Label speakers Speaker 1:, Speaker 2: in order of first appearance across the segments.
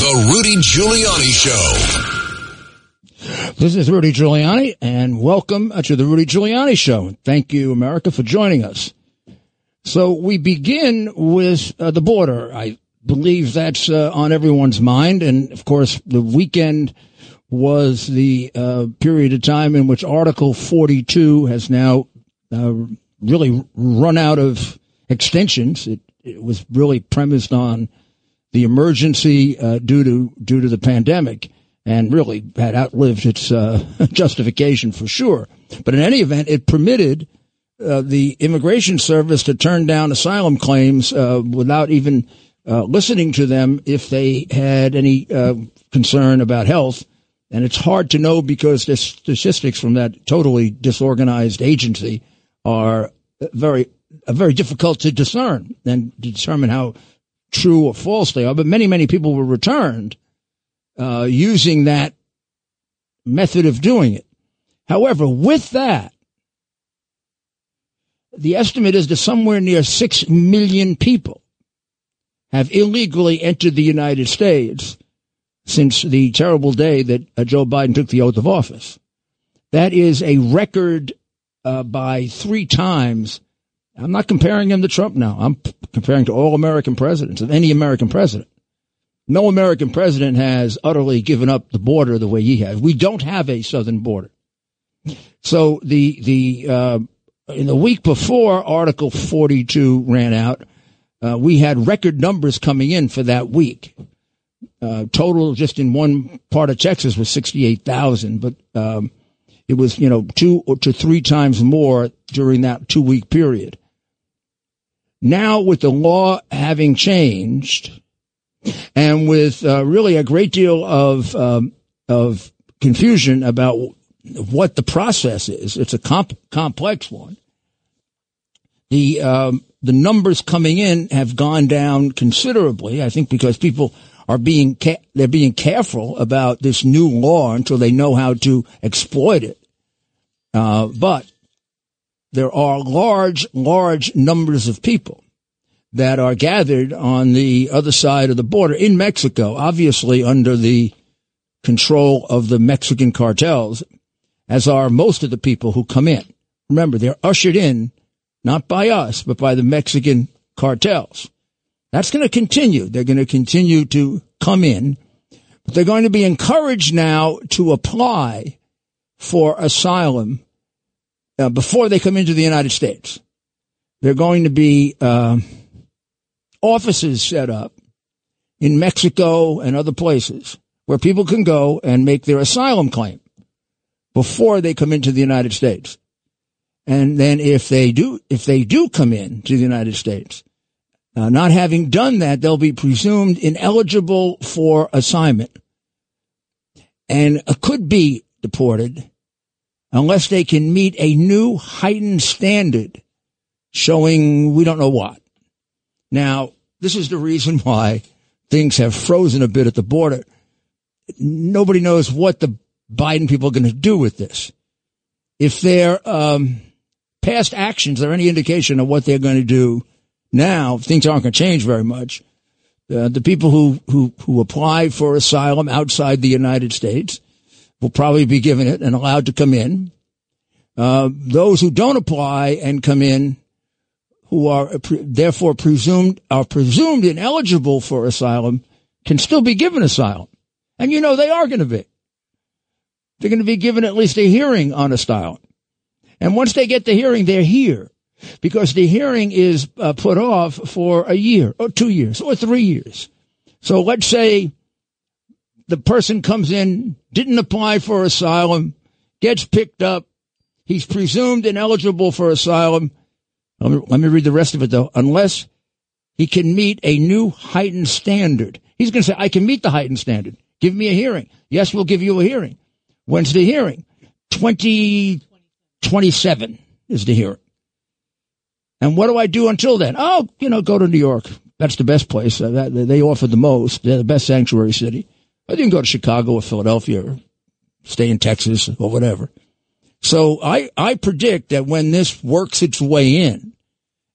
Speaker 1: The Rudy Giuliani Show.
Speaker 2: This is Rudy Giuliani, and welcome to the Rudy Giuliani Show. Thank you, America, for joining us. So we begin with uh, the border. I believe that's uh, on everyone's mind, and of course, the weekend was the uh, period of time in which Article 42 has now uh, really run out of extensions. It, it was really premised on the emergency uh, due to due to the pandemic, and really had outlived its uh, justification for sure. But in any event, it permitted uh, the immigration service to turn down asylum claims uh, without even uh, listening to them if they had any uh, concern about health. And it's hard to know because the statistics from that totally disorganized agency are very very difficult to discern and to determine how true or false they are, but many, many people were returned uh, using that method of doing it. However, with that, the estimate is that somewhere near 6 million people have illegally entered the United States since the terrible day that uh, Joe Biden took the oath of office. That is a record uh, by three times I'm not comparing him to Trump now. I'm p- comparing to all American presidents of any American president. No American president has utterly given up the border the way he has. We don't have a southern border. So the the uh, in the week before Article 42 ran out, uh, we had record numbers coming in for that week. Uh, total just in one part of Texas was 68,000, but um, it was you know two to three times more during that two week period. Now, with the law having changed, and with uh, really a great deal of um, of confusion about what the process is, it's a comp- complex one. The um, the numbers coming in have gone down considerably. I think because people are being ca- they're being careful about this new law until they know how to exploit it. Uh, but there are large, large numbers of people that are gathered on the other side of the border in Mexico, obviously under the control of the Mexican cartels, as are most of the people who come in. Remember, they're ushered in not by us, but by the Mexican cartels. That's going to continue. They're going to continue to come in, but they're going to be encouraged now to apply for asylum uh, before they come into the United States. There are going to be uh, offices set up in Mexico and other places where people can go and make their asylum claim before they come into the United States. And then if they do, if they do come in to the United States, uh, not having done that, they'll be presumed ineligible for assignment and could be deported unless they can meet a new heightened standard showing we don't know what. Now, this is the reason why things have frozen a bit at the border. Nobody knows what the Biden people are going to do with this. If their um, past actions are any indication of what they're going to do now, things aren't going to change very much. Uh, the people who, who, who apply for asylum outside the United States will probably be given it and allowed to come in. Uh, those who don't apply and come in who are therefore presumed are presumed ineligible for asylum can still be given asylum. And you know they are going to be. They're going to be given at least a hearing on asylum. And once they get the hearing, they're here because the hearing is uh, put off for a year or two years or three years. So let's say the person comes in, didn't apply for asylum, gets picked up. He's presumed ineligible for asylum let me, read the rest of it though. Unless he can meet a new heightened standard. He's going to say, I can meet the heightened standard. Give me a hearing. Yes, we'll give you a hearing. When's the hearing? 2027 is the hearing. And what do I do until then? Oh, you know, go to New York. That's the best place. They offer the most. They're the best sanctuary city. But didn't go to Chicago or Philadelphia or stay in Texas or whatever. So I, I predict that when this works its way in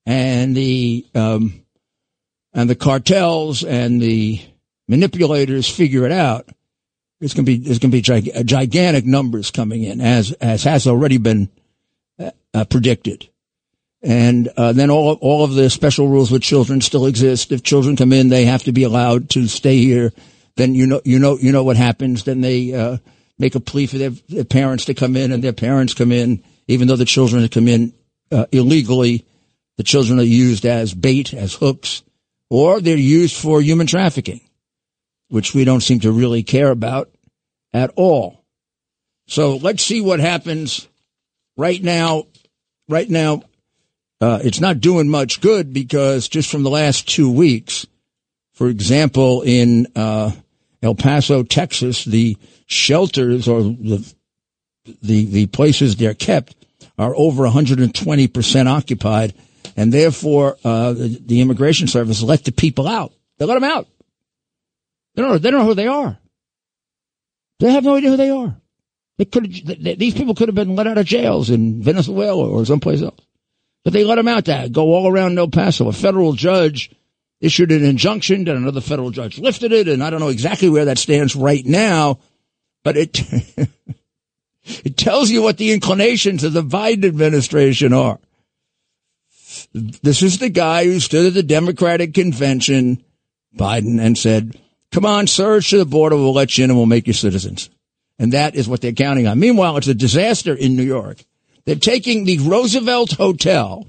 Speaker 2: and the, um, and the cartels and the manipulators figure it out, it's going to be, there's going to be gig- gigantic numbers coming in as, as has already been uh, uh, predicted. And uh, then all all of the special rules with children still exist. If children come in, they have to be allowed to stay here. Then you know you know you know what happens. Then they uh, make a plea for their, their, parents to come in, and their parents come in, even though the children come in uh, illegally. The children are used as bait, as hooks, or they're used for human trafficking, which we don't seem to really care about at all. So let's see what happens right now. Right now, uh, it's not doing much good because just from the last two weeks, for example, in uh, El Paso, Texas, the shelters or the the the places they're kept are over 120 percent occupied, and therefore uh, the, the, immigration service let the people out. They let them out. They don't know, they don't know who they are. They have no idea who they are. They could these people could have been let out of jails in Venezuela or someplace else. But they let them out there, go all around El Paso. A federal judge issued an injunction, then another federal judge lifted it, and I don't know exactly where that stands right now, but it, it tells you what the inclinations of the Biden administration are. This is the guy who stood at the Democratic convention, Biden, and said, come on, surge to the border, we'll let you in and we'll make you citizens. And that is what they're counting on. Meanwhile, it's a disaster in New York. They're taking the Roosevelt Hotel,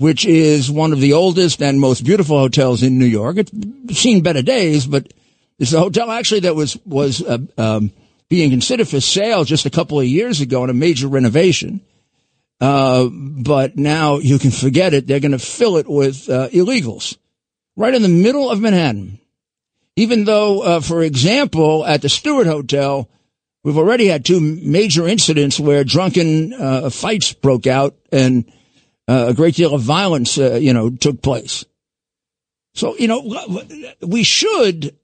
Speaker 2: which is one of the oldest and most beautiful hotels in New York. It's seen better days, but it's a hotel actually that was was uh, um, being considered for sale just a couple of years ago in a major renovation. Uh, but now you can forget it. They're going to fill it with uh, illegals right in the middle of Manhattan. Even though, uh, for example, at the Stewart Hotel, We've already had two major incidents where drunken uh, fights broke out and uh, a great deal of violence, uh, you know, took place. So, you know, we should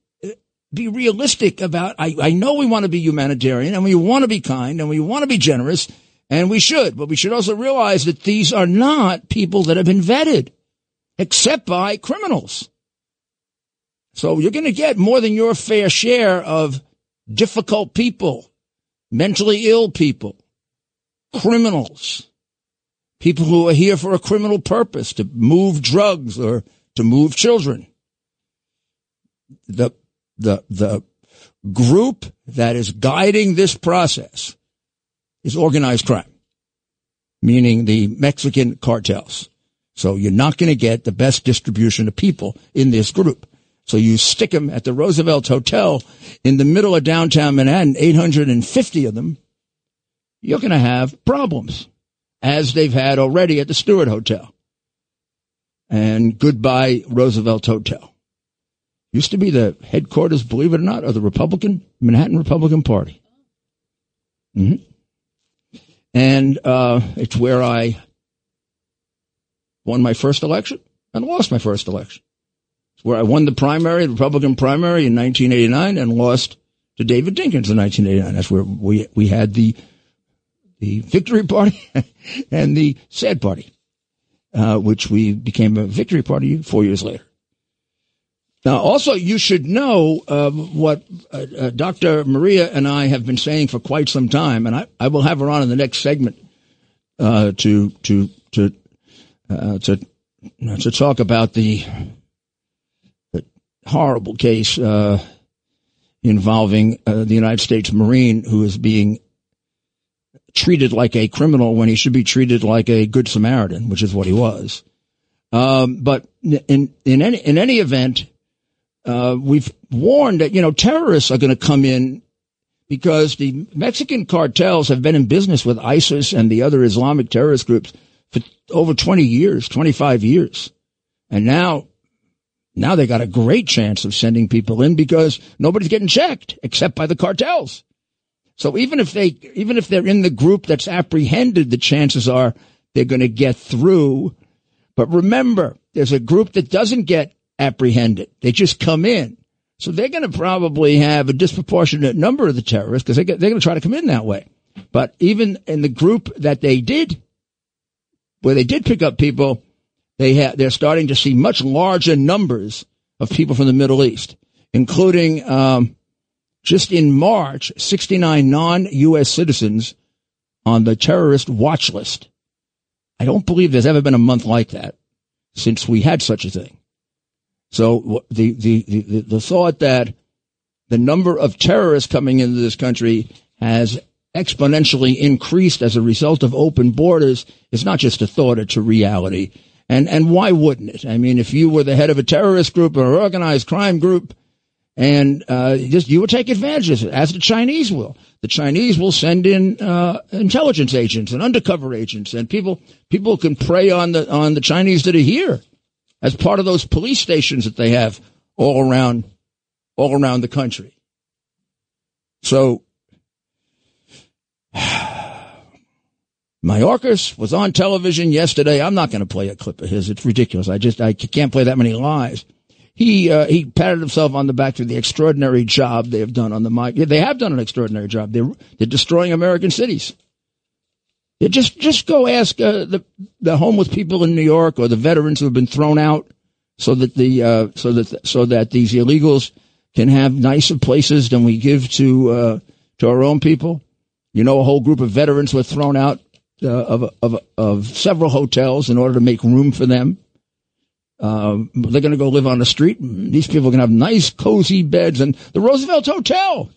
Speaker 2: be realistic about, I, I know we want to be humanitarian and we want to be kind and we want to be generous and we should, but we should also realize that these are not people that have been vetted except by criminals. So you're going to get more than your fair share of difficult people, mentally ill people, criminals, people who are here for a criminal purpose to move drugs or to move children. The, the, the group that is guiding this process is organized crime, meaning the Mexican cartels. So you're not going to get the best distribution of people in this group. So you stick them at the Roosevelt Hotel in the middle of downtown Manhattan, 850 of them, you're going to have problems, as they've had already at the Stewart Hotel. And goodbye Roosevelt Hotel. Used to be the headquarters, believe it or not, of the Republican, Manhattan Republican Party. Mm-hmm. And uh, it's where I won my first election and lost my first election It's where I won the primary, the Republican primary in 1989 and lost to David Dinkins in 1989. That's where we, we had the, the victory party and the sad party, uh, which we became a victory party four years later. Now, also, you should know uh, what uh, uh Dr. Maria and I have been saying for quite some time, and I, I will have her on in the next segment uh, to to to uh, to to talk about the horrible case involving the United States Marine who is being treated like a criminal when he should be treated like a good Samaritan, which is what he was. Um, but in in any in any event, uh, we've warned that you know terrorists are going to come in because the Mexican cartels have been in business with ISIS and the other Islamic terrorist groups for over 20 years, 25 years. And now Now they got a great chance of sending people in because nobody's getting checked except by the cartels. So even if they, even if they're in the group that's apprehended, the chances are they're going to get through. But remember, there's a group that doesn't get apprehended. They just come in. So they're going to probably have a disproportionate number of the terrorists because they they're going to try to come in that way. But even in the group that they did, where they did pick up people, they ha- they're starting to see much larger numbers of people from the Middle East, including um, just in March, 69 non-U.S. citizens on the terrorist watch list. I don't believe there's ever been a month like that since we had such a thing. So the, the, the, the thought that the number of terrorists coming into this country has exponentially increased as a result of open borders is not just a thought, it's a reality. And, and why wouldn't it? I mean, if you were the head of a terrorist group or organized crime group, and uh, just you will take advantage of it, as the Chinese will. The Chinese will send in uh, intelligence agents and undercover agents, and people people can prey on the on the Chinese that are here as part of those police stations that they have all around all around the country. So Mayorkas was on television yesterday. I'm not going to play a clip of his. It's ridiculous. I just I can't play that many lies. He uh, he patted himself on the back for the extraordinary job they have done on the mic. They have done an extraordinary job. They're they're destroying American cities. You just just go ask uh, the the homeless people in New York or the veterans who have been thrown out, so that the uh, so that so that these illegals can have nicer places than we give to uh, to our own people. You know, a whole group of veterans were thrown out uh, of of of several hotels in order to make room for them. Um, they're going to go live on the street. These people can have nice, cozy beds and the Roosevelt Hotel.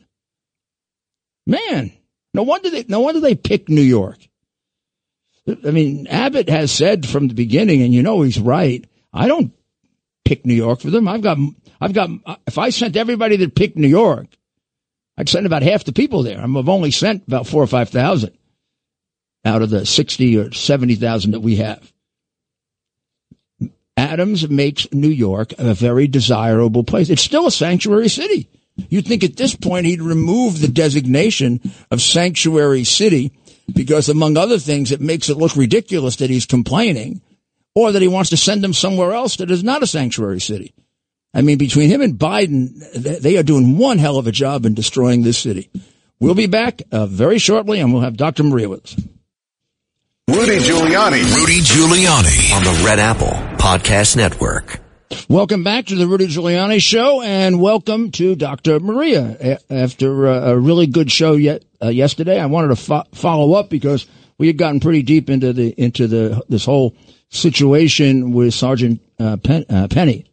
Speaker 2: Man, no wonder they no wonder they picked New York. I mean, Abbott has said from the beginning, and you know he's right. I don't pick New York for them. I've got, I've got. If I sent everybody that picked New York, I'd send about half the people there. I've only sent about four or five thousand out of the sixty or seventy thousand that we have. Adams makes New York a very desirable place. It's still a sanctuary city. You'd think at this point he'd remove the designation of sanctuary city because, among other things, it makes it look ridiculous that he's complaining or that he wants to send them somewhere else that is not a sanctuary city. I mean, between him and Biden, they are doing one hell of a job in destroying this city. We'll be back uh, very shortly and we'll have Dr. Maria with us.
Speaker 1: Rudy Giuliani. Rudy Giuliani on the Red Apple Podcast Network.
Speaker 2: Welcome back to the Rudy Giuliani Show, and welcome to Dr. Maria. After a really good show yet uh, yesterday, I wanted to fo- follow up because we had gotten pretty deep into the into the this whole situation with Sergeant uh, Pen, uh, Penny,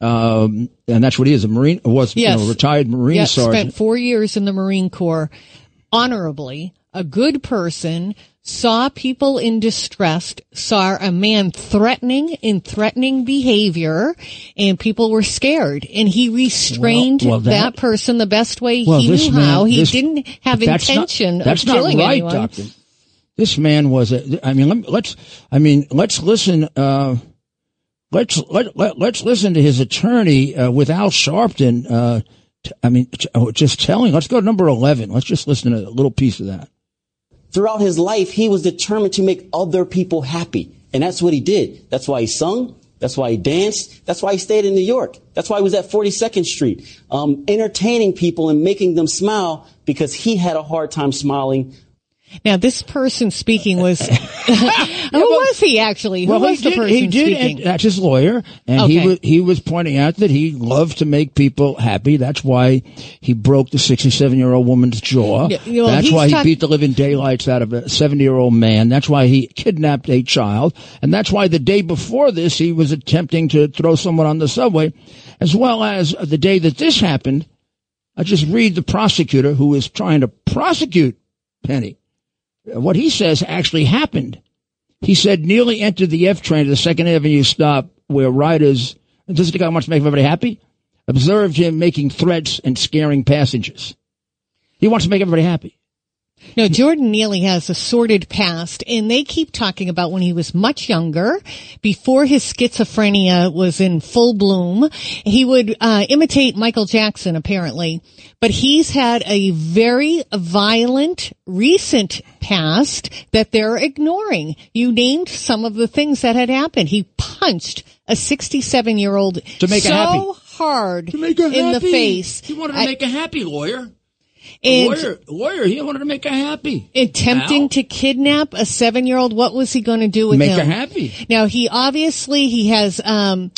Speaker 2: um, and that's what he is—a Marine was
Speaker 3: yes.
Speaker 2: you know, retired Marine
Speaker 3: yes,
Speaker 2: sergeant.
Speaker 3: Spent four years in the Marine Corps, honorably, a good person, saw people in distress, saw a man threatening in threatening behavior, and people were scared. And he restrained
Speaker 2: Well- well,
Speaker 3: that,
Speaker 2: that-
Speaker 3: person the best way
Speaker 2: Well,
Speaker 3: he knew
Speaker 2: man-
Speaker 3: how. He
Speaker 2: this-
Speaker 3: didn't have
Speaker 2: not-
Speaker 3: intention
Speaker 2: that's
Speaker 3: of
Speaker 2: not
Speaker 3: killing
Speaker 2: right,
Speaker 3: anyone.
Speaker 2: Doctor. This man was a. I mean, let, let's. I mean, let's listen. Uh, let's let, let let's listen to his attorney uh, with Al Sharpton. Uh, t- I mean, t- oh, just telling. Let's go to number eleven. Let's just listen to a little piece of that.
Speaker 4: Throughout his life, he was determined to make other people happy. And that's what he did. That's why he sung. That's why he danced. That's why he stayed in New York. That's why he was at 42nd Street, um, entertaining people and making them smile because he had a hard time smiling
Speaker 3: Now, this person speaking was who was he actually? Who
Speaker 2: well,
Speaker 3: was
Speaker 2: he
Speaker 3: the
Speaker 2: did.
Speaker 3: person
Speaker 2: He did.
Speaker 3: speaking?
Speaker 2: That's his lawyer, and he was he was pointing out that he loved to make people happy. That's why he broke the sixty-seven-year-old woman's jaw.
Speaker 3: Yeah, well,
Speaker 2: that's why he
Speaker 3: talk-
Speaker 2: beat the living daylights out of a seventy-year-old man. That's why he kidnapped a child, and that's why the day before this he was attempting to throw someone on the subway, as well as the day that this happened. I just read the prosecutor who is trying to prosecute Penny. What he says actually happened. He said Neely entered the F train at the Second Avenue stop where riders, does the guy wants to make everybody happy? Observed him making threats and scaring passengers. He wants to make everybody happy.
Speaker 3: No, Jordan Neely has a sordid past, and they keep talking about when he was much younger, before his schizophrenia was in full bloom. He would uh, imitate Michael Jackson, apparently, but he's had a very violent recent past that they're ignoring. You named some of the things that had happened. He punched a 67 year old
Speaker 2: To make
Speaker 3: so
Speaker 2: happy.
Speaker 3: hard
Speaker 2: To make her
Speaker 3: in the face.
Speaker 2: He wanted to
Speaker 3: I-
Speaker 2: make a happy, lawyer.
Speaker 3: And
Speaker 2: lawyer, lawyer. He wanted to make her happy.
Speaker 3: attempting to kidnap a seven year old. What was he going to do with
Speaker 2: Make
Speaker 3: him?
Speaker 2: her happy.
Speaker 3: Now he obviously he has um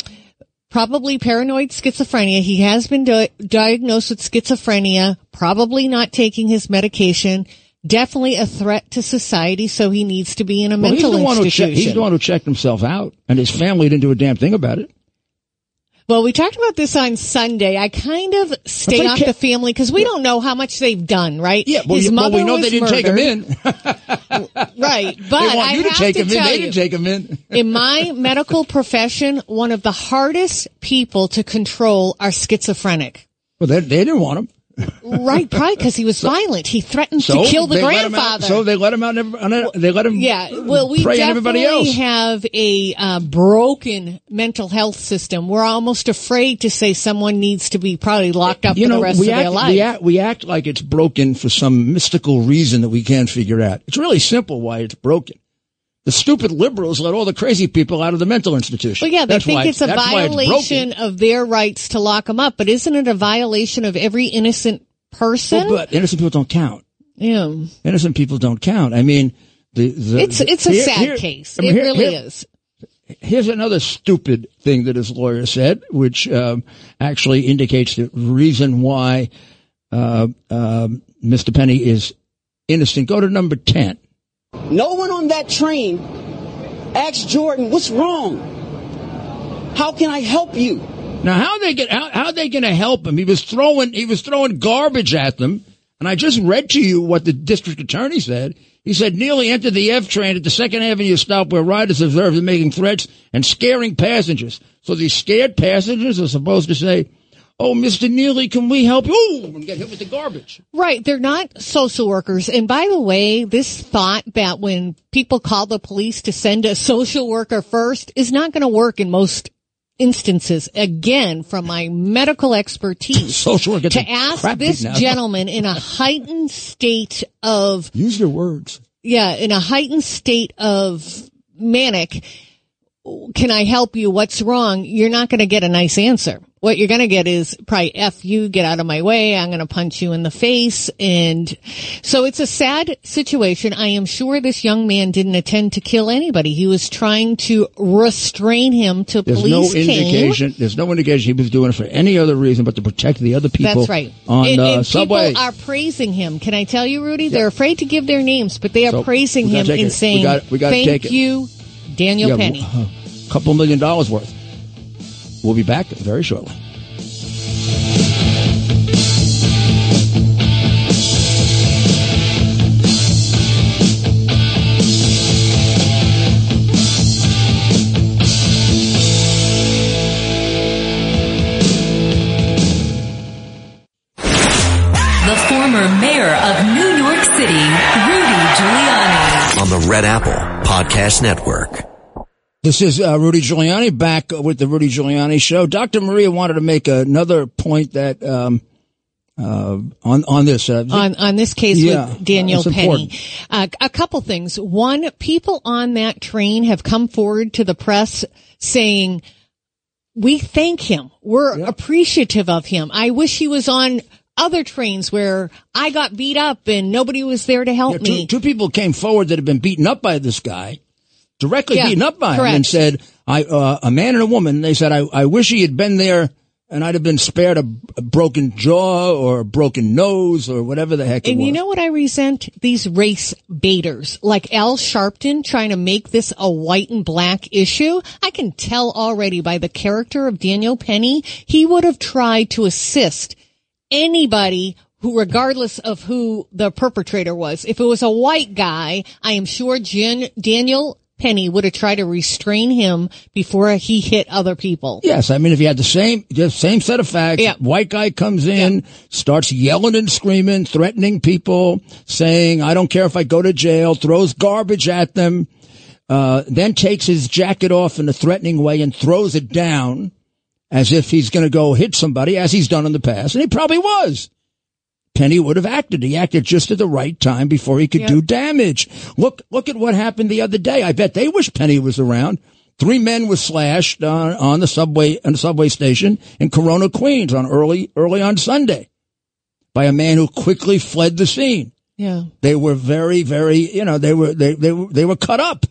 Speaker 3: probably paranoid schizophrenia. He has been di- diagnosed with schizophrenia, probably not taking his medication. Definitely a threat to society, so he needs to be in a
Speaker 2: Well, he's
Speaker 3: mental
Speaker 2: the one who che-
Speaker 3: institution.
Speaker 2: he's the one who checked himself out, and his family didn't do a damn thing about it.
Speaker 3: Well, we talked about this on Sunday. I kind of stay
Speaker 2: they
Speaker 3: off
Speaker 2: ca-
Speaker 3: the family because we don't know how much they've done, right?
Speaker 2: Yeah, well,
Speaker 3: His
Speaker 2: you- well,
Speaker 3: mother
Speaker 2: we know they didn't take him in.
Speaker 3: right? But
Speaker 2: they want
Speaker 3: I
Speaker 2: you to
Speaker 3: have
Speaker 2: take
Speaker 3: to
Speaker 2: him in. They
Speaker 3: you,
Speaker 2: didn't take him in.
Speaker 3: in my medical profession, one of the hardest people to control are schizophrenic.
Speaker 2: Well, they, they didn't want him.
Speaker 3: Right, probably because he was violent. He threatened
Speaker 2: So
Speaker 3: to kill the
Speaker 2: out-
Speaker 3: grandfather.
Speaker 2: so they let him out. Never, on they let him.
Speaker 3: yeah, well, we definitely
Speaker 2: everybody else.
Speaker 3: have a uh, broken mental health system. We're almost afraid to say someone needs to be probably locked up
Speaker 2: you
Speaker 3: for
Speaker 2: know,
Speaker 3: the rest of
Speaker 2: act,
Speaker 3: their life.
Speaker 2: we act we act like it's broken for some mystical reason that we can't figure out. It's really simple why it's broken. The stupid liberals let all the crazy people out of the mental institution.
Speaker 3: Well, yeah, they
Speaker 2: That's
Speaker 3: think
Speaker 2: why-
Speaker 3: it's a
Speaker 2: why it's
Speaker 3: violation of their rights to lock them up, but isn't it a violation of every innocent person?
Speaker 2: Well, but innocent people don't count.
Speaker 3: yeah,
Speaker 2: Innocent people don't count. I mean, the, the
Speaker 3: it's it's a
Speaker 2: here-
Speaker 3: sad
Speaker 2: here-
Speaker 3: case.
Speaker 2: I mean,
Speaker 3: it
Speaker 2: here-
Speaker 3: really is.
Speaker 2: Here's another stupid thing that his lawyer said, which um, actually indicates the reason why uh, um Mr. Penny is innocent. Go to number ten.
Speaker 4: No one on that train asked Jordan, what's wrong? How can I help you?
Speaker 2: Now, how they get how how they going to help him? He was throwing he was throwing garbage at them, and I just read to you what the district attorney said. He said Neely entered the F train at the Second Avenue stop where riders observed him making threats and scaring passengers. So these scared passengers are supposed to say, "Oh, Mister Neely, can we help you?" Ooh, and get hit with the garbage.
Speaker 3: Right. They're not social workers. And by the way, this thought that when people call the police to send a social worker first is not going to work in most instances. Again, from my medical expertise,
Speaker 2: Social worker
Speaker 3: to ask this
Speaker 2: beaten out of him.
Speaker 3: gentleman in a heightened state of
Speaker 2: Use your words.
Speaker 3: yeah, in a heightened state of manic, can I help you? What's wrong? You're not going to get a nice answer. What you're going to get is probably F you, get out of my way. I'm going to punch you in the face. And so it's a sad situation. I am sure this young man didn't intend to kill anybody. He was trying to restrain him to
Speaker 2: There's
Speaker 3: police
Speaker 2: no
Speaker 3: came.
Speaker 2: indication. There's no indication he was doing it for any other reason but to protect the other people.
Speaker 3: That's right.
Speaker 2: On
Speaker 3: and,
Speaker 2: uh,
Speaker 3: and
Speaker 2: subway.
Speaker 3: people are praising him. Can I tell you, Rudy? They're afraid to give their names, but they are
Speaker 2: So,
Speaker 3: praising him and
Speaker 2: it. We gotta- we gotta
Speaker 3: "Thank
Speaker 2: take it."
Speaker 3: You, Daniel
Speaker 2: Yeah,
Speaker 3: Penny."
Speaker 2: A couple million dollars worth. We'll be back very shortly.
Speaker 5: The former mayor of New York City, Rudy Giuliani.
Speaker 1: on the Red Apple Podcast Network.
Speaker 2: This is uh, Rudy Giuliani back with the Rudy Giuliani Show. Dr. Maria wanted to make another point that um, uh, on on this. Uh,
Speaker 3: on on this case
Speaker 2: Yeah,
Speaker 3: with Daniel Penny. Uh, a couple things. One, people on that train have come forward to the press saying, "We thank him. We're appreciative of him. I wish he was on." Other trains where I got beat up and nobody was there to help
Speaker 2: Yeah, two,
Speaker 3: me.
Speaker 2: two people came forward that had been beaten up by this guy, directly
Speaker 3: Yeah,
Speaker 2: beaten up by him, and said, "I uh, a man and a woman." They said, "I I wish he had been there." And I'd have been spared a, a broken jaw or a broken nose or whatever the heck it
Speaker 3: And
Speaker 2: was.
Speaker 3: you know what I resent? These race baiters, like Al Sharpton trying to make this a white and black issue. I can tell already by the character of Daniel Penny, he would have tried to assist anybody who, regardless of who the perpetrator was. If it was a white guy, I am sure Jan, Daniel Penny would have tried to restrain him before he hit other people.
Speaker 2: Yes, I mean, if you had the same, same set of facts,
Speaker 3: Yeah.
Speaker 2: white guy comes in, starts yelling and screaming, threatening people, saying, I don't care if I go to jail, throws garbage at them, uh, then takes his jacket off in a threatening way and throws it down as if he's going to go hit somebody, as he's done in the past. And he probably was. Penny would have acted. He acted just at the right time before he could
Speaker 3: Yeah.
Speaker 2: do damage. Look, look at what happened the other day. I bet they wish Penny was around. Three men were slashed on, on the subway, on the subway station in Corona, Queens on early, early on Sunday by a man who quickly fled the scene.
Speaker 3: Yeah.
Speaker 2: They were very, very, you know, they were, they, they, were- they were cut up.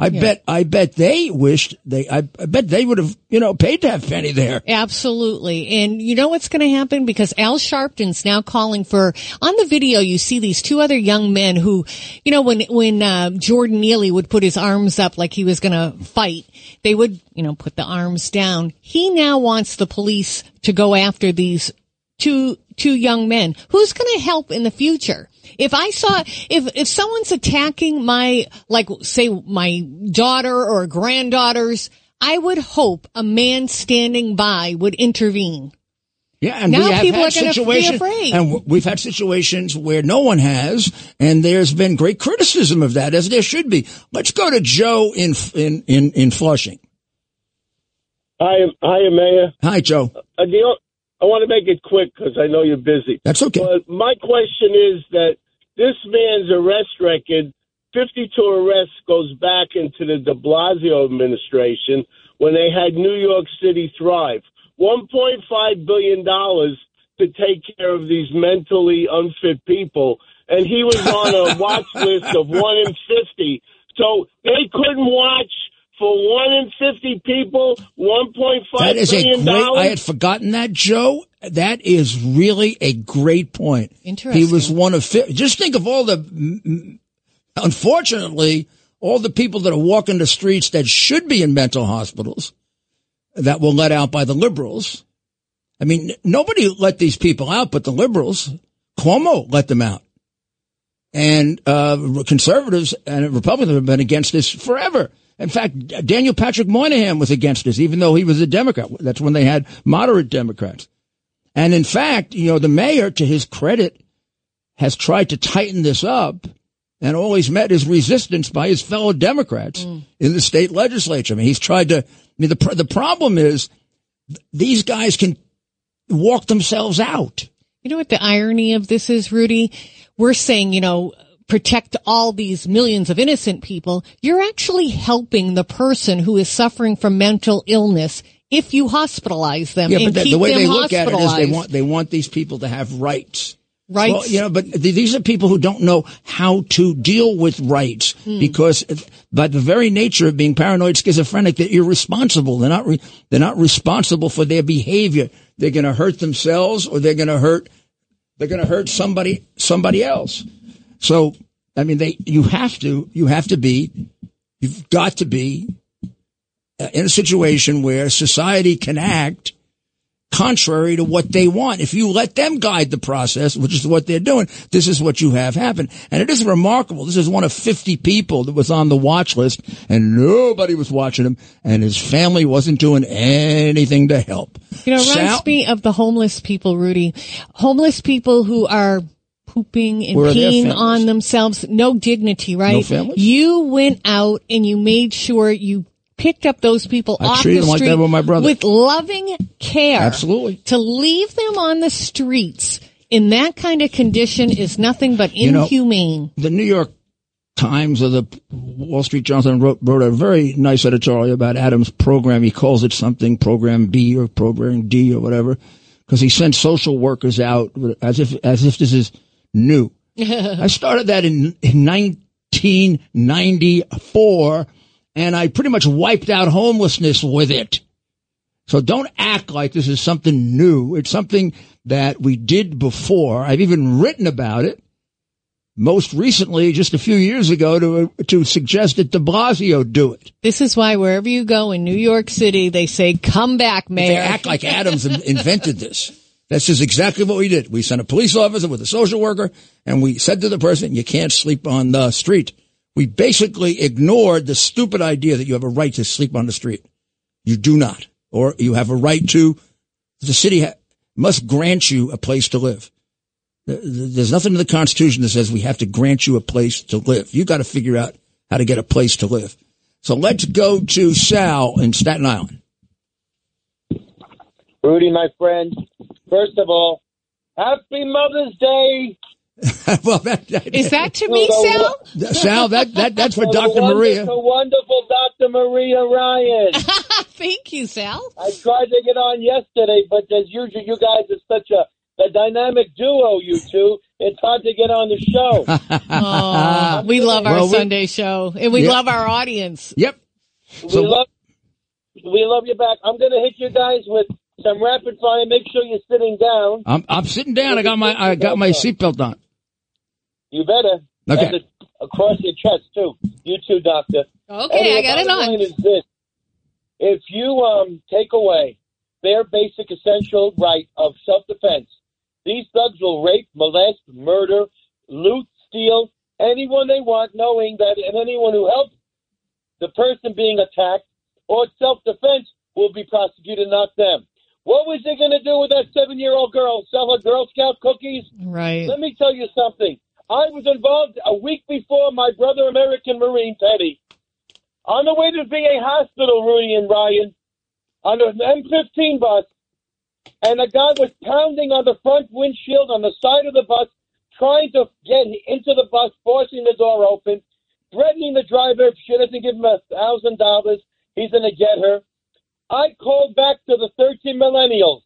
Speaker 2: I bet, I bet they wished they, I, I bet they would have, you know, paid to have Penny there.
Speaker 3: Absolutely. And you know what's going to happen? Because Al Sharpton's now calling for, on the video, you see these two other young men who, you know, when, when, uh, Jordan Neely would put his arms up like he was going to fight, they would, you know, put the arms down. He now wants the police to go after these two, two young men. Who's going to help in the future? If I saw, if, if someone's attacking my, like, say, my daughter or granddaughters, I would hope a man standing by would intervene.
Speaker 2: Yeah, and
Speaker 3: Now
Speaker 2: we have
Speaker 3: people
Speaker 2: had
Speaker 3: are gonna be
Speaker 2: situations,
Speaker 3: afraid.
Speaker 2: and we've had situations where no one has, and there's been great criticism of that, as there should be. Let's go to Joe in in in, in Flushing.
Speaker 6: Hi, hi, Mayor.
Speaker 2: Hi, Joe.
Speaker 6: Uh, the o- I want to make it quick because I know you're busy.
Speaker 2: That's okay.
Speaker 6: But my question is that this man's arrest record, 52 arrests, goes back into the de Blasio administration when they had New York City thrive. $1.5 billion to take care of these mentally unfit people. And he was on a watch list of 1 in 50. So they couldn't watch for 1 in 50 people, $1.5
Speaker 2: That is a
Speaker 6: billion
Speaker 2: great. I had forgotten that, Joe. That is really a great point.
Speaker 3: Interesting.
Speaker 2: He was one of. fi- Just think of all the. Unfortunately, all the people that are walking the streets that should be in mental hospitals that were let out by the liberals. I mean, nobody let these people out but the liberals. Cuomo let them out. And uh, conservatives and Republicans have been against this forever. In fact, Daniel Patrick Moynihan was against this, even though he was a Democrat. That's when they had moderate Democrats. And in fact, you know, the mayor, to his credit, has tried to tighten this up and always met his resistance by his fellow Democrats mm. in the state legislature. I mean, he's tried to, I mean, the, the problem is th- these guys can walk themselves out.
Speaker 3: You know what the irony of this is, Rudy? We're saying, you know, protect all these millions of innocent people. You're actually helping the person who is suffering from mental illness if you hospitalize them
Speaker 2: Yeah, but the, the way they look at it is they want, they want these people to have rights.
Speaker 3: Rights.
Speaker 2: Well, you know, but th- these are people who don't know how to deal with rights
Speaker 3: Hmm.
Speaker 2: because by the very nature of being paranoid schizophrenic, they're irresponsible. They're not, re- they're not responsible for their behavior. They're going to hurt themselves or they're going to hurt, they're going to hurt somebody, somebody else. So, I mean, they, you have to, you have to be, you've got to be uh, in a situation where society can act contrary to what they want. If you let them guide the process, which is what they're doing, this is what you have happen. And it is remarkable. This is one of 50 people that was on the watch list and nobody was watching him and his family wasn't doing anything to help.
Speaker 3: You know, it reminds
Speaker 2: Sal-
Speaker 3: me of the homeless people, Rudy. Homeless people who are pooping and
Speaker 2: Where
Speaker 3: peeing on themselves. No dignity, right?
Speaker 2: No families?
Speaker 3: You went out and you made sure you picked up those people
Speaker 2: I
Speaker 3: off the
Speaker 2: like
Speaker 3: street
Speaker 2: my brother.
Speaker 3: with loving care.
Speaker 2: Absolutely.
Speaker 3: To leave them on the streets in that kind of condition is nothing but
Speaker 2: You know-
Speaker 3: inhumane.
Speaker 2: the New York Times or the Wall Street Journal wrote, wrote a very nice editorial about Adams' program. He calls it something Program B or Program D or whatever, because he sent social workers out as if as if this is new. I started that in, in 1994, and I pretty much wiped out homelessness with it. So don't act like this is something new. It's something that we did before. I've even written about it most recently, just a few years ago, to to suggest that De Blasio do it.
Speaker 3: This is why wherever you go in New York City, they say, come back,
Speaker 2: They
Speaker 3: mayor.
Speaker 2: act like Adams invented this. That's just exactly what we did. We sent a police officer with a social worker, and we said to the person, "You can't sleep on the street." We basically ignored the stupid idea that you have a right to sleep on the street. You do not. Or you have a right to, the city ha- must grant you a place to live. There's nothing in the Constitution that says we have to grant you a place to live. You got to figure out how to get a place to live. So let's go to Sal in Staten Island.
Speaker 7: Rudy, my friend, first of all, happy Mother's Day.
Speaker 2: well, that, that,
Speaker 3: Is that to me, Sal?
Speaker 2: Sal, that, that that's for Dr.
Speaker 7: wonderful,
Speaker 2: Maria.
Speaker 7: The wonderful Dr. Maria Ryan.
Speaker 3: Thank you, Sal.
Speaker 7: I tried to get on yesterday, but as usual, you guys are such a, a dynamic duo, you two. It's hard to get on the show.
Speaker 3: Aw, we love our
Speaker 2: Well, we-
Speaker 3: Sunday show, and we
Speaker 2: Yeah.
Speaker 3: love our audience.
Speaker 2: Yep.
Speaker 7: we
Speaker 2: So-
Speaker 7: love we love you back. I'm going to hit you guys with some rapid fire. Make sure you're sitting down.
Speaker 2: I'm I'm sitting down. I got my I got my seatbelt on.
Speaker 7: You better.
Speaker 2: Okay.
Speaker 7: And across your chest too. You too, doctor.
Speaker 3: Okay,
Speaker 7: Anyway,
Speaker 3: I got it
Speaker 7: bottom
Speaker 3: on.
Speaker 7: line is this: if you um take away their basic essential right of self-defense, these thugs will rape, molest, murder, loot, steal anyone they want, knowing that and anyone who helps the person being attacked or self-defense will be prosecuted, not them. What was they going to do with that seven-year-old girl? Sell her Girl Scout cookies?
Speaker 3: Right.
Speaker 7: Let me tell you something. I was involved a week before my brother, American Marine Petty, on the way to VA hospital, Rudy and Ryan, on an M15 bus, and a guy was pounding on the front windshield on the side of the bus, trying to get into the bus, forcing the door open, threatening the driver if she doesn't give him a thousand dollars, he's going to get her. I called back to the 13 millennials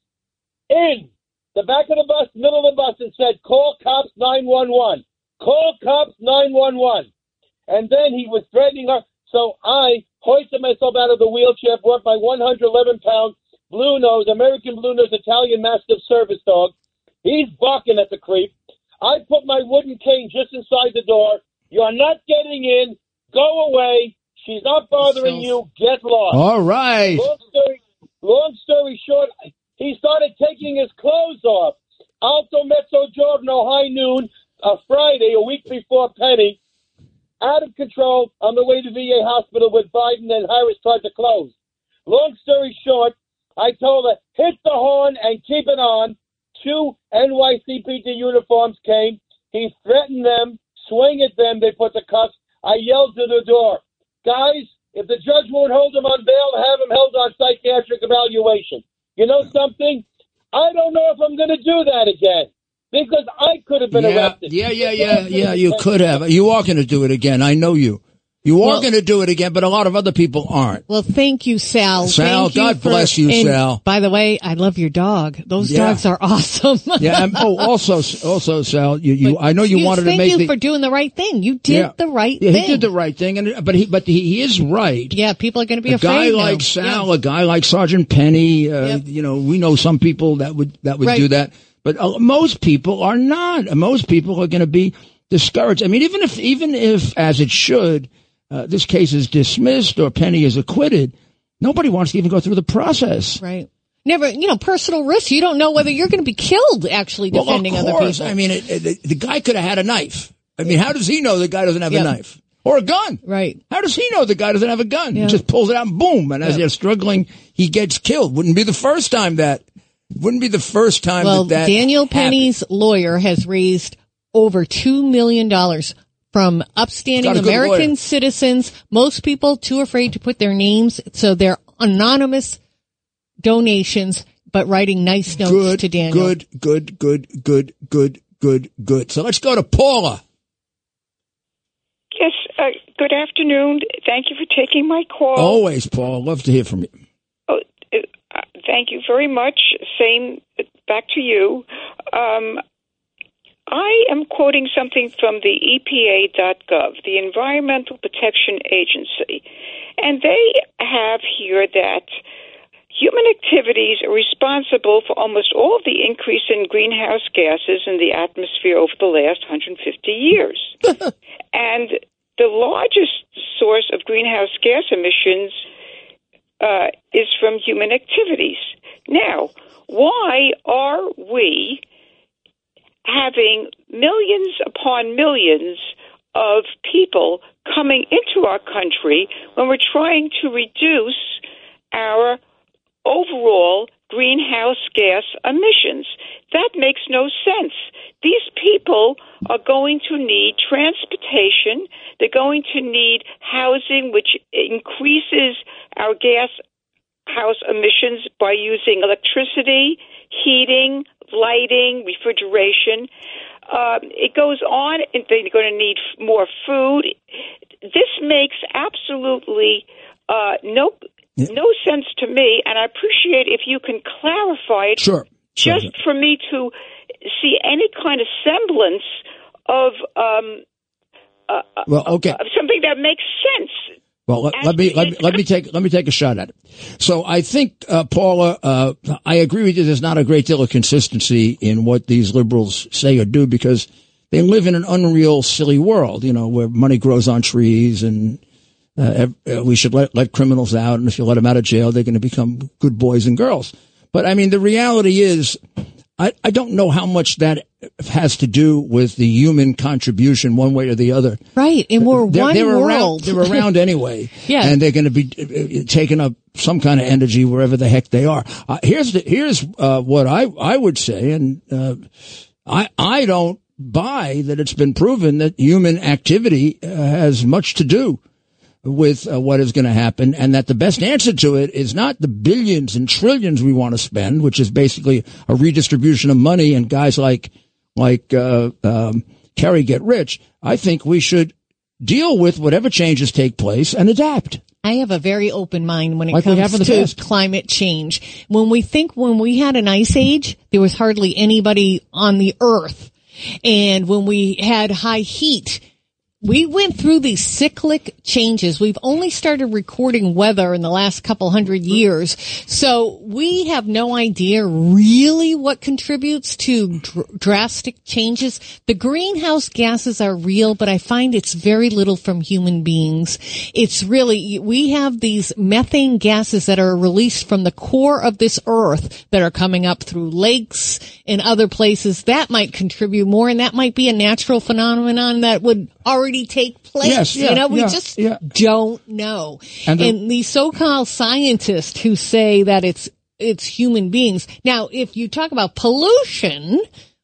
Speaker 7: in the back of the bus, middle of the bus, and said, call cops 911. Call cops 911. And then he was threatening her. So I hoisted myself out of the wheelchair, brought my 111 pound blue nose, American blue nose Italian Mastiff service dog. He's barking at the creep. I put my wooden cane just inside the door. You're not getting in. Go away. She's not bothering you. Get lost.
Speaker 2: All right.
Speaker 7: Long story, long story short, he started taking his clothes off. Alto Mezzo Giorno, high noon, a Friday, a week before Penny, out of control on the way to VA hospital with Biden and Harris tried to close. Long story short, I told her, hit the horn and keep it on. Two NYCPD uniforms came. He threatened them, swing at them. They put the cuffs. I yelled to the door, guys, if the judge won't hold him on bail, have him held on psychiatric evaluation. You know something? I don't know if I'm going to do that again because I could have been
Speaker 2: Yeah,
Speaker 7: arrested.
Speaker 2: yeah, yeah, yeah, yeah. You could have. You are going to do it again. I know you. You are
Speaker 3: Well-
Speaker 2: going to do it again, but a lot of other people aren't.
Speaker 3: Well, thank you, Sal.
Speaker 2: Sal,
Speaker 3: Thank you
Speaker 2: God
Speaker 3: for-
Speaker 2: bless you, Sal.
Speaker 3: By the way, I love your dog. Those
Speaker 2: Yeah.
Speaker 3: dogs are awesome.
Speaker 2: Yeah. And, oh, also, also, Sal, you, you I know you
Speaker 3: Excuse-
Speaker 2: wanted to make.
Speaker 3: thank you
Speaker 2: the.
Speaker 3: for doing the right thing. You did
Speaker 2: Yeah.
Speaker 3: the right
Speaker 2: yeah,
Speaker 3: thing.
Speaker 2: he did the right thing, and but he, but he, he is right.
Speaker 3: Yeah, people are going to be afraid.
Speaker 2: a guy
Speaker 3: afraid now.
Speaker 2: like Sal,
Speaker 3: Yeah.
Speaker 2: a guy like Sergeant Penny, uh,
Speaker 3: Yep.
Speaker 2: you know, we know some people that would that would
Speaker 3: Right.
Speaker 2: do that, but uh, most people are not. Most people are going to be discouraged. I mean, even if even if as it should, uh, this case is dismissed or Penny is acquitted, nobody wants to even go through the process.
Speaker 3: Right. Never, you know, personal risk. You don't know whether you're going to be killed actually defending Well,
Speaker 2: of
Speaker 3: other
Speaker 2: course.
Speaker 3: people.
Speaker 2: I mean, it, it, the, guy could have had a knife. I mean, how does he know the guy doesn't have
Speaker 3: Yeah.
Speaker 2: a knife or a gun?
Speaker 3: right.
Speaker 2: How does he know the guy doesn't have a gun?
Speaker 3: Yeah.
Speaker 2: He just pulls it out and boom. And as
Speaker 3: Yeah.
Speaker 2: they're struggling, he gets killed. Wouldn't be the first time that, wouldn't be the first time
Speaker 3: Well,
Speaker 2: that that
Speaker 3: Daniel
Speaker 2: happened.
Speaker 3: Penny's lawyer has raised over $2 million from upstanding
Speaker 2: Got a good
Speaker 3: American
Speaker 2: lawyer.
Speaker 3: citizens. Most people too afraid to put their names, so they're anonymous donations, but writing nice notes
Speaker 2: Good,
Speaker 3: to Daniel.
Speaker 2: good, good, good, good, good, good, good. So let's go to Paula.
Speaker 8: Yes, uh, good afternoon. Thank you for taking my call.
Speaker 2: Always, Paula. Love to hear from you.
Speaker 8: Oh, uh, thank you very much. Same back to you. Um, I am quoting something from the EPA.gov, the Environmental Protection Agency, and they have here that human activities are responsible for almost all of the increase in greenhouse gases in the atmosphere over the last 150 years. and the largest source of greenhouse gas emissions uh, is from human activities. Now, why are we having millions upon millions of people coming into our country when we're trying to reduce our overall greenhouse gas emissions. That makes no sense. These people are going to need transportation. They're going to need housing, which increases our gas house emissions by using electricity, heating, lighting, refrigeration. Um, it goes on, and they're going to need more food. This makes absolutely uh, no no sense to me, and I appreciate if you can clarify it.
Speaker 2: Sure. sure.
Speaker 8: Just for me to see any kind of semblance of um, uh,
Speaker 2: well, okay,
Speaker 8: of something that makes sense.
Speaker 2: Well, let, let me let me let me take let me take a shot at it. So I think, uh, Paula, uh, I agree with you. There's not a great deal of consistency in what these liberals say or do because they live in an unreal, silly world. You know, where money grows on trees and uh, we should let, let criminals out, and if you let them out of jail, they're going to become good boys and girls. But I mean, the reality is, I, I don't know how much that has to do with the human contribution one way or the other.
Speaker 3: Right. And we're
Speaker 2: they're,
Speaker 3: one
Speaker 2: they're
Speaker 3: world.
Speaker 2: Around, they're around anyway.
Speaker 3: yeah.
Speaker 2: And they're going to be uh, taking up some kind of energy wherever the heck they are. Uh, here's the, here's, uh, what I, I would say. And, uh, I, I don't buy that it's been proven that human activity uh, has much to do with uh, what is going to happen and that the best answer to it is not the billions and trillions we want to spend, which is basically a redistribution of money and guys like, like, uh, um, Kerry get rich. I think we should deal with whatever changes take place and adapt.
Speaker 3: I have a very open mind when it
Speaker 2: Like we have in
Speaker 3: comes to
Speaker 2: past.
Speaker 3: climate change. When we think when we had an ice age, there was hardly anybody on the earth. And when we had high heat, we went through these cyclic changes. We've only started recording weather in the last couple hundred years. So we have no idea really what contributes to dr- drastic changes. The greenhouse gases are real, but I find it's very little from human beings. It's really, we have these methane gases that are released from the core of this earth that are coming up through lakes and other places. That might contribute more and that might be a natural phenomenon that would already take place.
Speaker 2: Yes, yeah,
Speaker 3: you know, we
Speaker 2: yeah,
Speaker 3: just
Speaker 2: yeah.
Speaker 3: don't know.
Speaker 2: And
Speaker 3: And,
Speaker 2: the-
Speaker 3: these so-called scientists who say that it's it's human beings. Now, if you talk about pollution,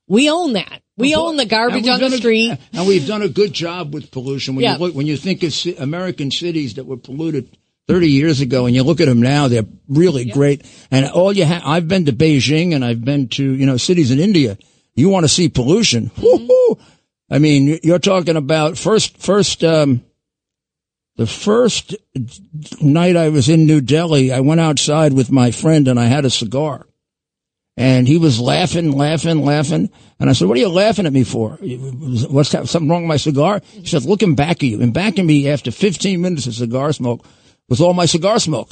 Speaker 3: we own that. We own the garbage on the
Speaker 2: done a-
Speaker 3: street.
Speaker 2: and we've done a good job with pollution. When
Speaker 3: Yeah.
Speaker 2: you look, when you think of American cities that were polluted 30 years ago and you look at them now, they're really great. And all you have, I've been to Beijing and I've been to, you know, cities in India. You want to see pollution. Mm-hmm. Woo-hoo. I mean, you're talking about first, first, um, the first night I was in New Delhi, I went outside with my friend and I had a cigar. And he was laughing, laughing, laughing. And I said, what are you laughing at me for? What's something wrong with my cigar? He said, looking back at you. And back at me after 15 minutes of cigar smoke was all my cigar smoke.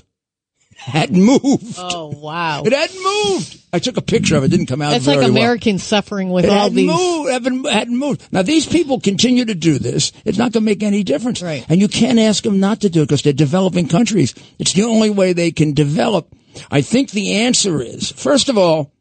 Speaker 2: Hadn't moved.
Speaker 3: Oh wow.
Speaker 2: It hadn't moved. I took a picture of it. Didn't come out It's
Speaker 3: like
Speaker 2: well.
Speaker 3: Americans suffering with
Speaker 2: It
Speaker 3: all
Speaker 2: hadn't
Speaker 3: these.
Speaker 2: moved. Hadn't, hadn't moved. Now these people continue to do this. It's not going to make any difference.
Speaker 3: Right.
Speaker 2: And you can't ask them not to do it because they're developing countries. It's the only way they can develop. I think the answer is, first of all,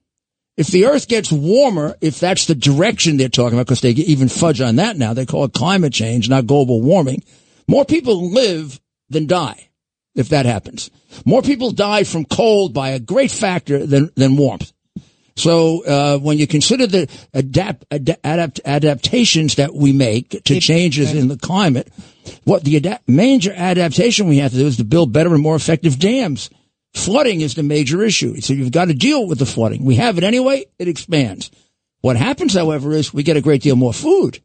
Speaker 2: if the earth gets warmer, if that's the direction they're talking about, because they even fudge on that now, they call it climate change, not global warming. More people live than die if that happens. More people die from cold by a great factor than, than warmth. So uh, when you consider the adapt, ad- adapt adaptations that we make to changes in the climate, what the adapt- major adaptation we have to do is to build better and more effective dams. Flooding is the major issue, so you've got to deal with the flooding. We have it anyway; it expands. What happens, however, is we get a great deal more food.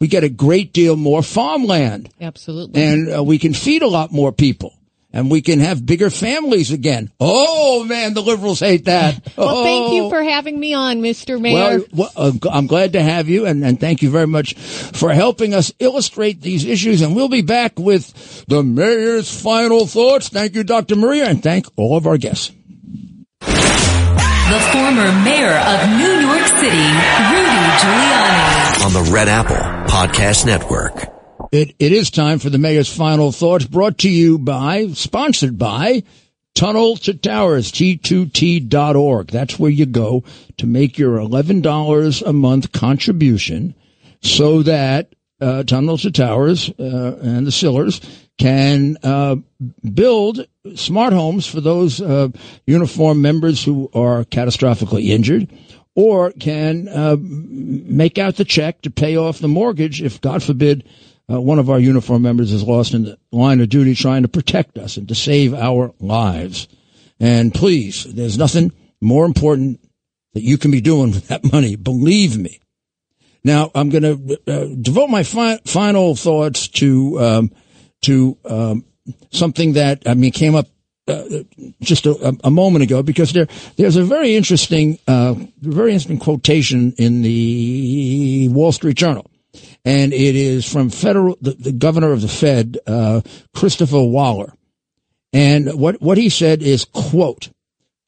Speaker 2: We get a great deal more farmland
Speaker 3: Absolutely.
Speaker 2: and uh, we can feed a lot more people and we can have bigger families again. Oh man, the liberals hate that.
Speaker 3: well, thank you
Speaker 2: Oh.
Speaker 3: for having me on, Mr. Mayor.
Speaker 2: Well, well, uh, g- I'm glad to have you, and, and thank you very much for helping us illustrate these issues. And we'll be back with the mayor's final thoughts. Thank you, Dr. Maria, and thank all of our guests.
Speaker 5: The former mayor of New York City, Rudy Giuliani.
Speaker 1: on the Red Apple Podcast Network.
Speaker 2: It, it is time for the mayor's final thoughts brought to you by, sponsored by Tunnel to Towers, T2T.org. That's where you go to make your $11 a month contribution so that uh, tunnels to towers uh, and the Sillers can uh, build smart homes for those uh, uniformed members who are catastrophically injured, or can uh, make out the check to pay off the mortgage if, God forbid, uh, one of our uniformed members is lost in the line of duty trying to protect us and to save our lives. And please, there's nothing more important that you can be doing with that money. Believe me. Now, I'm going to uh, devote my fi- final thoughts to um, to um, something that I mean came up uh, just a, a, moment ago because there there's a very interesting uh, very interesting quotation in the Wall Street Journal, and it is from federal the, the governor of the Fed uh, Christopher Waller, and what what he said is quote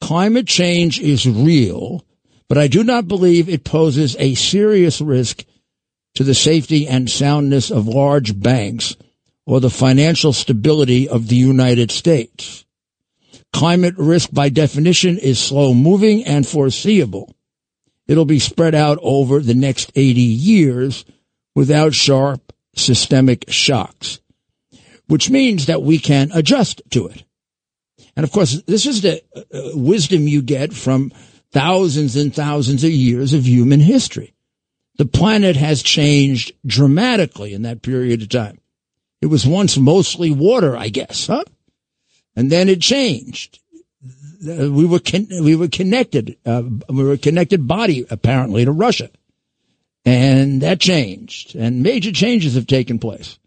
Speaker 2: climate change is real, but I do not believe it poses a serious risk to the safety and soundness of large banks or the financial stability of the United States. Climate risk by definition is slow moving and foreseeable. It'll be spread out over the next 80 years without sharp systemic shocks, which means that we can adjust to it. And of course, this is the uh, wisdom you get from thousands and thousands of years of human history. The planet has changed dramatically in that period of time. It was once mostly water, I guess, huh? And then it changed. We were con- we were connected. Uh, we were a connected body apparently to Russia, and that changed. And major changes have taken place.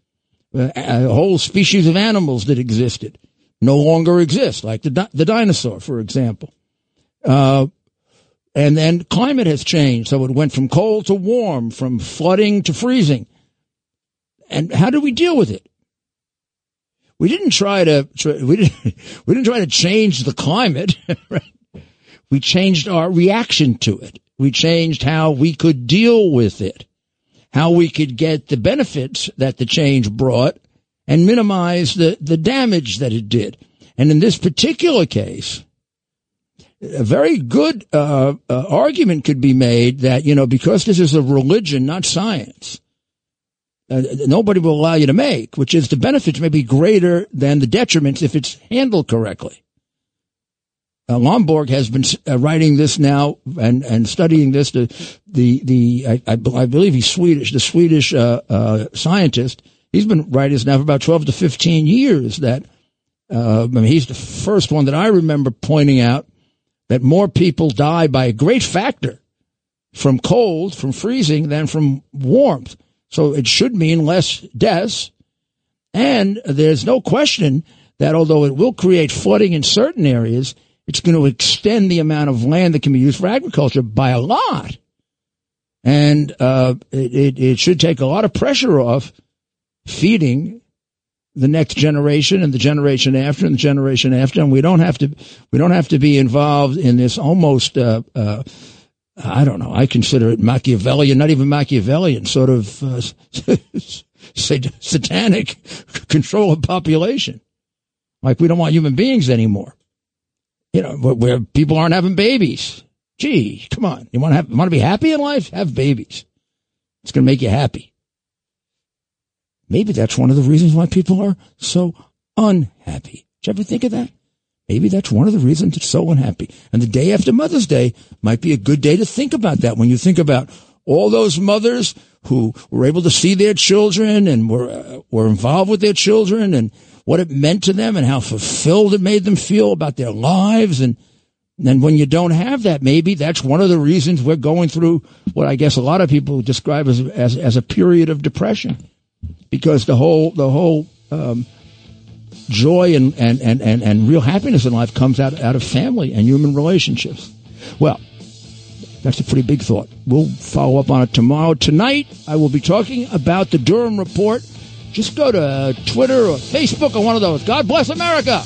Speaker 2: A whole species of animals that existed no longer exist, like the the dinosaur, for example. Uh, and then climate has changed, so it went from cold to warm, from flooding to freezing. And how do we deal with it? We didn't try to, we didn't, we didn't try to change the climate. Right? We changed our reaction to it. We changed how we could deal with it, how we could get the benefits that the change brought and minimize the, the damage that it did. And in this particular case, a very good uh, uh, argument could be made that, you know, because this is a religion, not science, uh, nobody will allow you to make, which is the benefits may be greater than the detriments if it's handled correctly. Uh, Lomborg has been uh, writing this now and, and studying this. The the, the I, I, believe he's Swedish, the Swedish uh, uh, scientist. He's been writing this now for about twelve to fifteen years. That uh, I mean, he's the first one that I remember pointing out that more people die by a great factor from cold, from freezing, than from warmth. So it should mean less deaths. And there's no question that although it will create flooding in certain areas, it's going to extend the amount of land that can be used for agriculture by a lot. And uh, it, it, it should take a lot of pressure off feeding the next generation and the generation after and the generation after. And we don't have to we don't have to be involved in this almost uh, uh, I don't know. I consider it Machiavellian, not even Machiavellian, sort of uh, satanic control of population. Like we don't want human beings anymore. You know, where people aren't having babies. Gee, come on. You want to have, want to be happy in life? Have babies. It's going to make you happy. Maybe that's one of the reasons why people are so unhappy. Did you ever think of that? Maybe that's one of the reasons it's so unhappy. And the day after Mother's Day might be a good day to think about that. When you think about all those mothers who were able to see their children and were uh, were involved with their children and what it meant to them and how fulfilled it made them feel about their lives and then when you don't have that, maybe that's one of the reasons we're going through what I guess a lot of people describe as as, as a period of depression, because the whole the whole um, joy and, and, and, and, and real happiness in life comes out, out of family and human relationships. Well, that's a pretty big thought. We'll follow up on it tomorrow. Tonight, I will be talking about the Durham Report. Just go to Twitter or Facebook or one of those. God bless America.